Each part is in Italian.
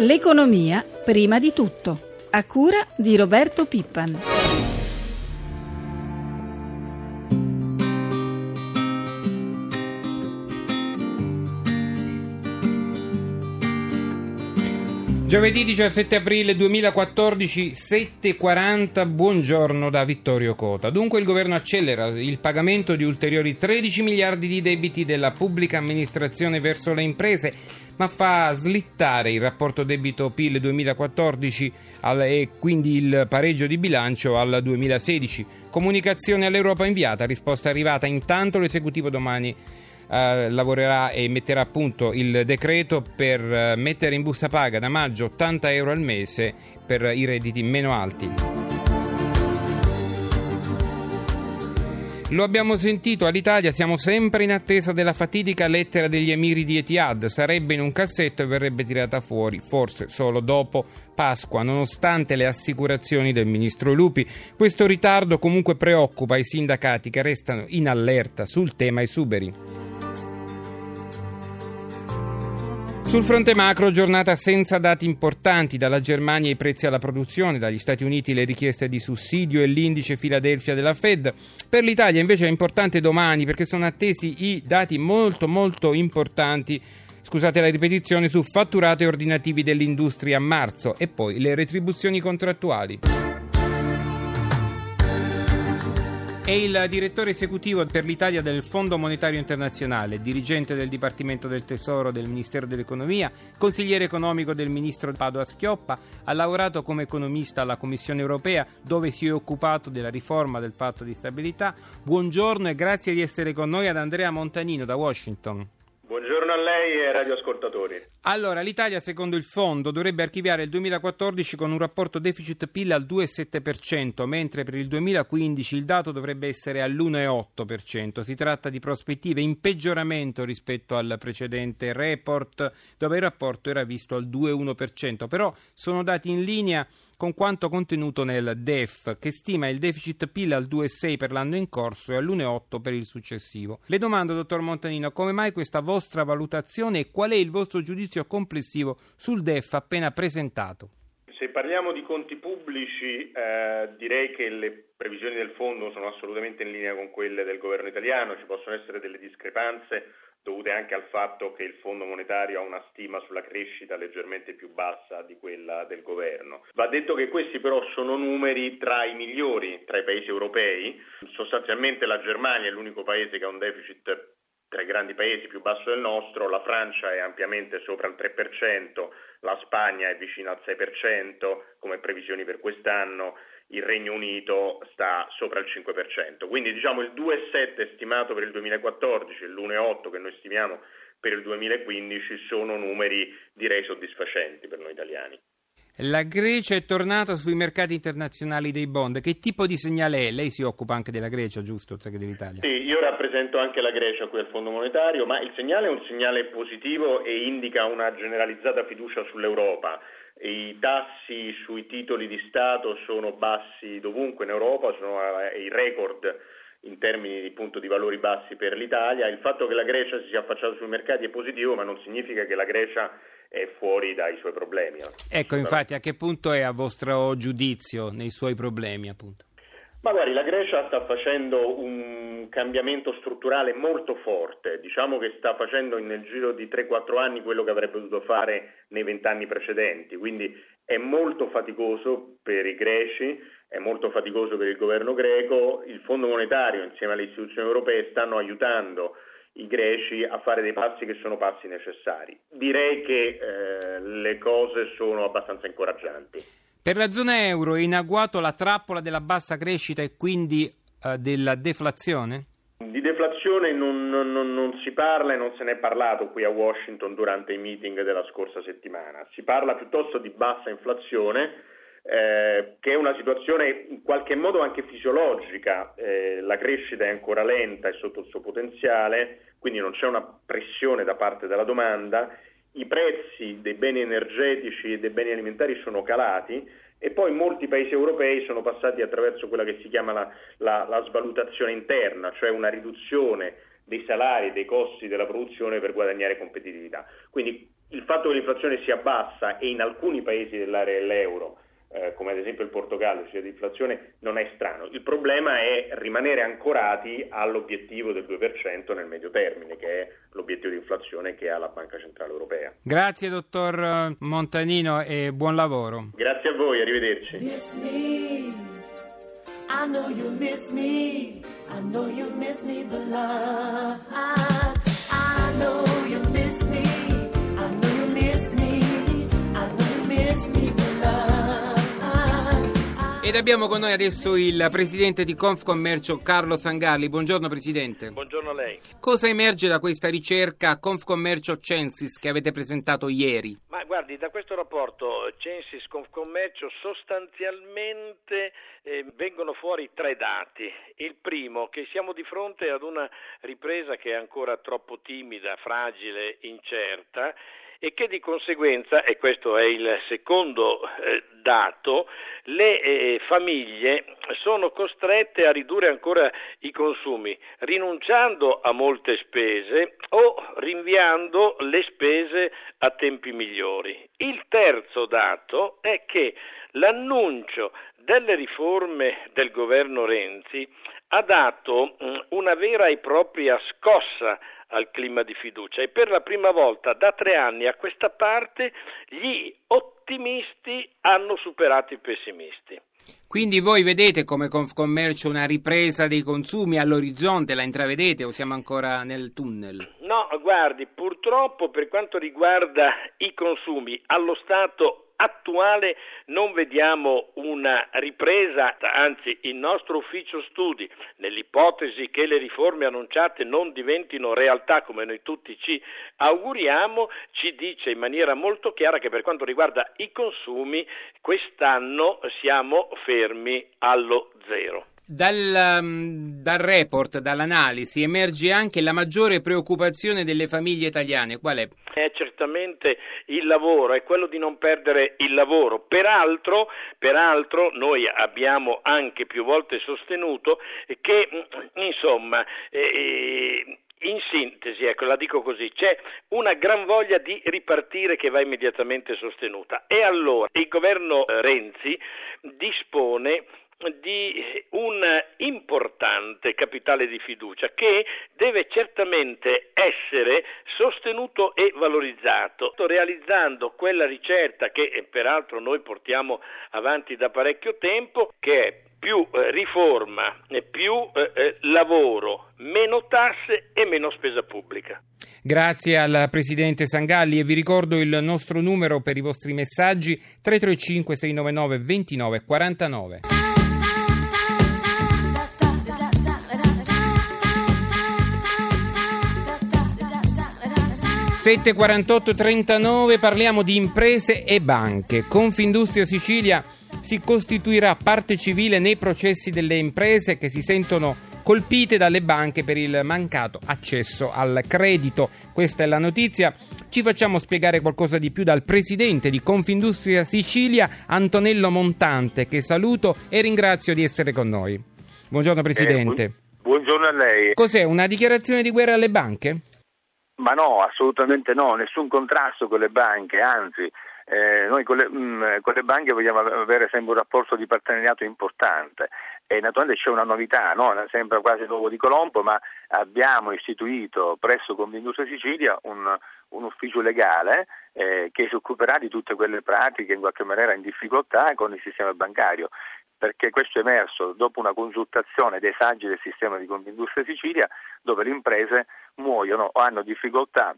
L'economia prima di tutto, a cura di Roberto Pippan. Giovedì 17 aprile 2014, 7.40, buongiorno da Vittorio Cota. Dunque il governo accelera il pagamento di ulteriori 13 miliardi di debiti della pubblica amministrazione verso le imprese, ma fa slittare il rapporto debito-PIL 2014 al, e quindi il pareggio di bilancio al 2016. Comunicazione all'Europa inviata, risposta arrivata. Intanto l'esecutivo domani Uh, lavorerà e metterà a punto il decreto per uh, mettere in busta paga da maggio 80 euro al mese per i redditi meno alti. Lo abbiamo sentito all'Italia, siamo sempre in attesa della fatidica lettera degli emiri di Etihad. Sarebbe in un cassetto e verrebbe tirata fuori, forse solo dopo Pasqua, nonostante le assicurazioni del ministro Lupi. Questo ritardo comunque preoccupa i sindacati che restano in allerta sul tema esuberi. Sul fronte macro, giornata senza dati importanti, dalla Germania i prezzi alla produzione, dagli Stati Uniti le richieste di sussidio e l'indice Philadelphia della Fed. Per l'Italia invece è importante domani perché sono attesi i dati molto molto importanti scusate la ripetizione, su fatturato e ordinativi dell'industria a marzo e poi le retribuzioni contrattuali. È il direttore esecutivo per l'Italia del Fondo Monetario Internazionale, dirigente del Dipartimento del Tesoro del Ministero dell'Economia, consigliere economico del ministro Padoa Schioppa, ha lavorato come economista alla Commissione europea dove si è occupato della riforma del patto di stabilità. Buongiorno e grazie di essere con noi ad Andrea Montanino da Washington. Buongiorno a lei e radioascoltatori. Allora, l'Italia, secondo il fondo, dovrebbe archiviare il 2014 con un rapporto deficit-PIL al 2,7%, mentre per il 2015 il dato dovrebbe essere all'1,8%. Si tratta di prospettive in peggioramento rispetto al precedente report, dove il rapporto era visto al 2,1%. Però sono dati in linea con quanto contenuto nel DEF, che stima il deficit PIL al 2,6 per l'anno in corso e all'1,8 per il successivo. Le domando, dottor Montanino, come mai questa vostra valutazione e qual è il vostro giudizio complessivo sul DEF appena presentato? Se parliamo di conti pubblici, eh, direi che le previsioni del fondo sono assolutamente in linea con quelle del governo italiano, ci possono essere delle discrepanze dovute anche al fatto che il Fondo monetario ha una stima sulla crescita leggermente più bassa di quella del governo. Va detto che questi però sono numeri tra i migliori tra i paesi europei, sostanzialmente la Germania è l'unico paese che ha un deficit tra i grandi paesi più basso del nostro, la Francia è ampiamente sopra il 3%, la Spagna è vicino al 6% come previsioni per quest'anno, il Regno Unito sta sopra il 5%. Quindi diciamo il 2,7 stimato per il 2014 e l'1,8 che noi stimiamo per il 2015 sono numeri direi soddisfacenti per noi italiani. La Grecia è tornata sui mercati internazionali dei bond. Che tipo di segnale è? Lei si occupa anche della Grecia, giusto, oltre che dell'Italia? Sì, io rappresento anche la Grecia qui al Fondo Monetario, ma il segnale è un segnale positivo e indica una generalizzata fiducia sull'Europa. I tassi sui titoli di Stato sono bassi dovunque in Europa, sono ai record in termini di, punto, di valori bassi per l'Italia. Il fatto che la Grecia si sia affacciata sui mercati è positivo, ma non significa che la Grecia è fuori dai suoi problemi. Ecco, infatti, a che punto è a vostro giudizio nei suoi problemi, appunto? Ma guardi, la Grecia sta facendo un cambiamento strutturale molto forte, diciamo che sta facendo nel giro di 3-4 anni quello che avrebbe dovuto fare nei vent'anni precedenti, quindi è molto faticoso per i greci, è molto faticoso per il governo greco, il Fondo monetario insieme alle istituzioni europee stanno aiutando i greci a fare dei passi che sono passi necessari. Direi che eh, le cose sono abbastanza incoraggianti. Per la zona euro è in agguato la trappola della bassa crescita e quindi eh, della deflazione? Di deflazione non, non, non, si parla e non se ne è parlato qui a Washington durante i meeting della scorsa settimana. Si parla piuttosto di bassa inflazione, eh, che è una situazione in qualche modo anche fisiologica. Eh, la crescita è ancora lenta e sotto il suo potenziale, quindi non c'è una pressione da parte della domanda, i prezzi dei beni energetici e dei beni alimentari sono calati e poi molti paesi europei sono passati attraverso quella che si chiama la, la, la svalutazione interna, cioè una riduzione dei salari dei costi della produzione per guadagnare competitività. Quindi il fatto che l'inflazione sia bassa e in alcuni paesi dell'area dell'euro eh, come ad esempio il Portogallo, cioè l'inflazione non è strano. Il problema è rimanere ancorati all'obiettivo del 2% nel medio termine, che è l'obiettivo di inflazione che ha la Banca Centrale Europea. Grazie dottor Montanino e buon lavoro. Grazie a voi, arrivederci. Ed abbiamo con noi adesso il presidente di Confcommercio Carlo Sangalli. Buongiorno presidente. Buongiorno a lei. Cosa emerge da questa ricerca Confcommercio Censis che avete presentato ieri? Ma guardi, da questo rapporto Censis Confcommercio sostanzialmente eh, vengono fuori tre dati. Il primo, che siamo di fronte ad una ripresa che è ancora troppo timida, fragile, incerta e che di conseguenza, e questo è il secondo eh, dato, le eh, famiglie sono costrette a ridurre ancora i consumi, rinunciando a molte spese o rinviando le spese a tempi migliori. Il terzo dato è che l'annuncio delle riforme del governo Renzi ha dato mh, una vera e propria scossa al clima di fiducia e per la prima volta da tre anni a questa parte gli ottimisti hanno superato i pessimisti. Quindi voi vedete come Confcommercio una ripresa dei consumi all'orizzonte, la intravedete o siamo ancora nel tunnel? No, guardi, purtroppo per quanto riguarda i consumi, allo stato attuale non vediamo una ripresa, anzi il nostro ufficio studi, nell'ipotesi che le riforme annunciate non diventino realtà come noi tutti ci auguriamo, ci dice in maniera molto chiara che per quanto riguarda i consumi quest'anno siamo fermi allo zero. Dal, um, dal, report, dall'analisi, emerge anche la maggiore preoccupazione delle famiglie italiane. Qual è? È certamente il lavoro, è quello di non perdere il lavoro. Peraltro, peraltro noi abbiamo anche più volte sostenuto che, insomma, eh, in sintesi, ecco, la dico così, c'è una gran voglia di ripartire che va immediatamente sostenuta. E allora il governo Renzi dispone di un importante capitale di fiducia che deve certamente essere sostenuto e valorizzato, realizzando quella ricerca che peraltro noi portiamo avanti da parecchio tempo, che è più eh, riforma, più eh, eh, lavoro, meno tasse e meno spesa pubblica. Grazie al Presidente Sangalli e vi ricordo il nostro numero per i vostri messaggi 335 699 29 49. 74839 parliamo di imprese e banche. Confindustria Sicilia si costituirà parte civile nei processi delle imprese che si sentono colpite dalle banche per il mancato accesso al credito. Questa è la notizia. Ci facciamo spiegare qualcosa di più dal presidente di Confindustria Sicilia, Antonello Montante, che saluto e ringrazio di essere con noi. Buongiorno Presidente. Eh, buongiorno a lei. Cos'è una dichiarazione di guerra alle banche? Ma no, assolutamente no, nessun contrasto con le banche, anzi eh, noi con le, mh, mm, con le, banche vogliamo avere sempre un rapporto di partenariato importante e naturalmente c'è una novità, no? sembra quasi l'uovo di Colombo, ma abbiamo istituito presso Confindustria Sicilia un, un ufficio legale eh, che si occuperà di tutte quelle pratiche in qualche maniera in difficoltà con il sistema bancario perché questo è emerso dopo una consultazione dei saggi del sistema di Confindustria Sicilia dove le imprese muoiono o hanno difficoltà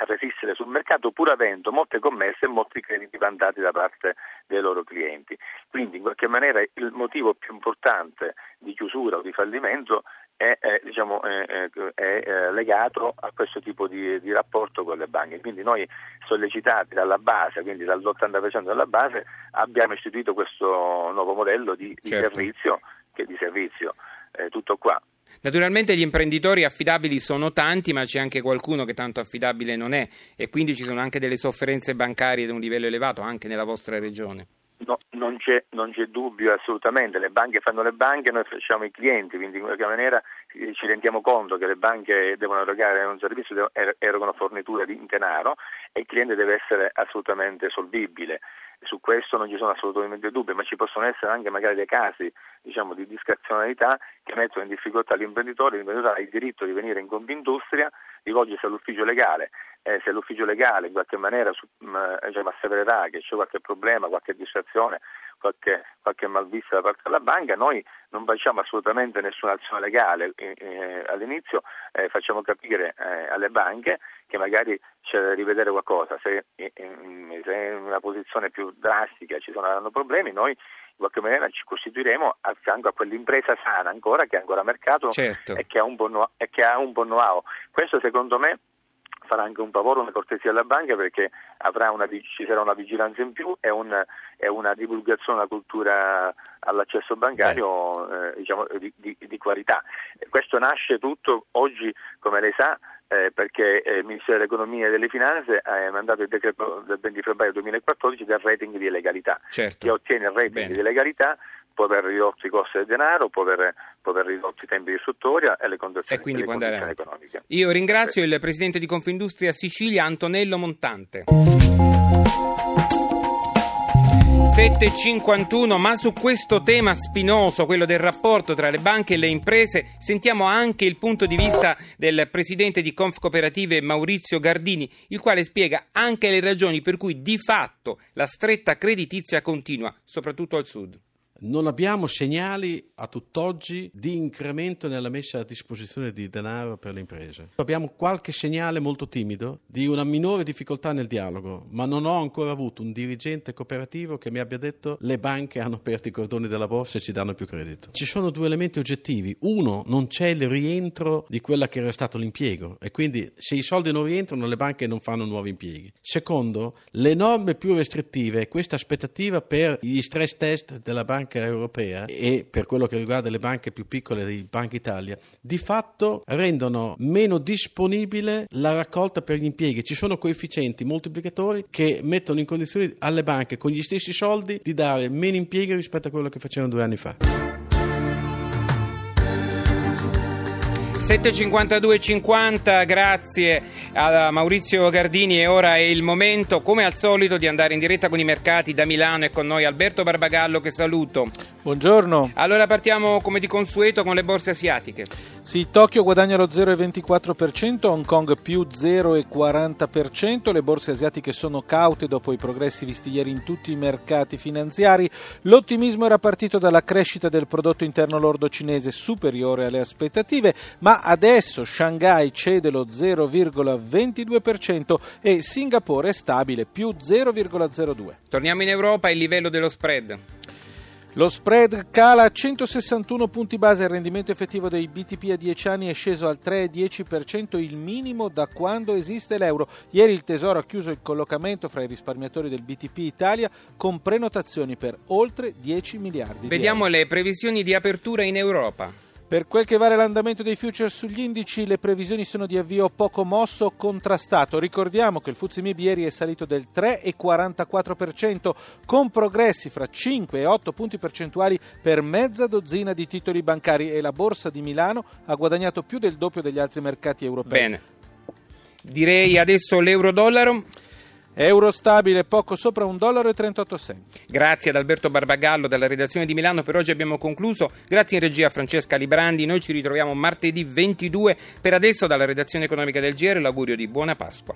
a resistere sul mercato pur avendo molte commesse e molti crediti vantati da parte dei loro clienti. Quindi in qualche maniera il motivo più importante di chiusura o di fallimento è, è, diciamo, è, è, legato a questo tipo di, di, rapporto con le banche. Quindi noi sollecitati dalla base, quindi dall'80% della base, abbiamo istituito questo nuovo modello di, di certo. servizio, che di servizio, eh, tutto qua. Naturalmente gli imprenditori affidabili sono tanti, ma c'è anche qualcuno che tanto affidabile non è e quindi ci sono anche delle sofferenze bancarie di un livello elevato anche nella vostra regione. No, non, c'è, non, c'è, dubbio assolutamente, le banche fanno le banche, noi facciamo i clienti, quindi in qualche maniera ci rendiamo conto che le banche devono erogare un servizio, er- erogano forniture in denaro e il cliente deve essere assolutamente solvibile. Su questo non ci sono assolutamente dubbi, ma ci possono essere anche magari dei casi diciamo, di discrezionalità che mettono in difficoltà l'imprenditore, l'imprenditore ha il diritto di venire in Confindustria, rivolgersi all'ufficio legale, eh, se l'ufficio legale in qualche maniera diciamo, assevererà che c'è qualche problema, qualche distrazione, qualche, qualche malvista da parte della banca, noi non facciamo assolutamente nessuna azione legale eh, eh, all'inizio, eh, facciamo capire eh, alle banche che magari c'è da rivedere qualcosa, se, eh, se in una posizione più drastica ci saranno problemi, noi in qualche maniera ci costituiremo a fianco a quell'impresa sana ancora che ha ancora mercato Certo. e che ha un buon know- e che ha un buon know-how. Questo secondo me farà anche un favore, una cortesia alla banca perché avrà una, ci sarà una vigilanza in più e, un- e una divulgazione della cultura all'accesso bancario eh, diciamo, di, di- di qualità. Questo nasce tutto oggi, come lei sa, eh, perché eh, il Ministero dell'Economia e delle Finanze ha mandato il decreto del 20 febbraio 2014 del rating di legalità. Certo. Chi ottiene il rating Bene. di legalità può aver ridotto i costi del denaro, può aver, può aver ridotto i tempi di istruttoria e le condizioni, E quindi le condizioni economiche. Io ringrazio il presidente di Confindustria Sicilia Antonello Montante. 7.51, ma su questo tema spinoso, quello del rapporto tra le banche e le imprese, sentiamo anche il punto di vista del presidente di Conf Cooperative Maurizio Gardini, il quale spiega anche le ragioni per cui di fatto la stretta creditizia continua, soprattutto al sud. Non abbiamo segnali a tutt'oggi di incremento nella messa a disposizione di denaro per le imprese. Abbiamo qualche segnale molto timido di una minore difficoltà nel dialogo, ma non ho ancora avuto un dirigente cooperativo che mi abbia detto le banche hanno aperto i cordoni della borsa e ci danno più credito. Ci sono due elementi oggettivi. Uno, non c'è il rientro di quella che era stato l'impiego e quindi se i soldi non rientrano le banche non fanno nuovi impieghi. Secondo, le norme più restrittive e questa aspettativa per gli stress test della Banca Europea e per quello che riguarda le banche più piccole di Banca Italia, di fatto rendono meno disponibile la raccolta per gli impieghi. Ci sono coefficienti moltiplicatori che mettono in condizioni alle banche con gli stessi soldi di dare meno impieghi rispetto a quello che facevano due anni fa. 7.52.50, grazie a Maurizio Gardini e ora è il momento, come al solito, di andare in diretta con i mercati da Milano e con noi Alberto Barbagallo che saluto. Buongiorno. Allora partiamo come di consueto con le borse asiatiche. Sì, Tokyo guadagna lo 0,24%, Hong Kong più 0,40%, le borse asiatiche sono caute dopo i progressi visti ieri in tutti i mercati finanziari. L'ottimismo era partito dalla crescita del prodotto interno lordo cinese superiore alle aspettative, ma adesso Shanghai cede lo 0,22% e Singapore è stabile più 0,02%. Torniamo in Europa, il livello dello spread. Lo spread cala a 161 punti base, il rendimento effettivo dei BTP a 10 anni è sceso al 3,10%, il minimo da quando esiste l'euro. Ieri il Tesoro ha chiuso il collocamento fra i risparmiatori del BTP Italia con prenotazioni per oltre 10 miliardi Vediamo di euro. le previsioni di apertura in Europa. Per quel che vale l'andamento dei futures sugli indici, le previsioni sono di avvio poco mosso contrastato. Ricordiamo che il FTSE MIB ieri è salito del 3,44% con progressi fra 5 e 8 punti percentuali per mezza dozzina di titoli bancari e la Borsa di Milano ha guadagnato più del doppio degli altri mercati europei. Bene. Direi adesso l'euro-dollaro. Euro stabile poco sopra 1,38 dollaro. Grazie ad Alberto Barbagallo dalla redazione di Milano. Per oggi abbiamo concluso. Grazie in regia a Francesca Librandi. Noi ci ritroviamo martedì 22. Per adesso dalla redazione economica del GR l'augurio di buona Pasqua.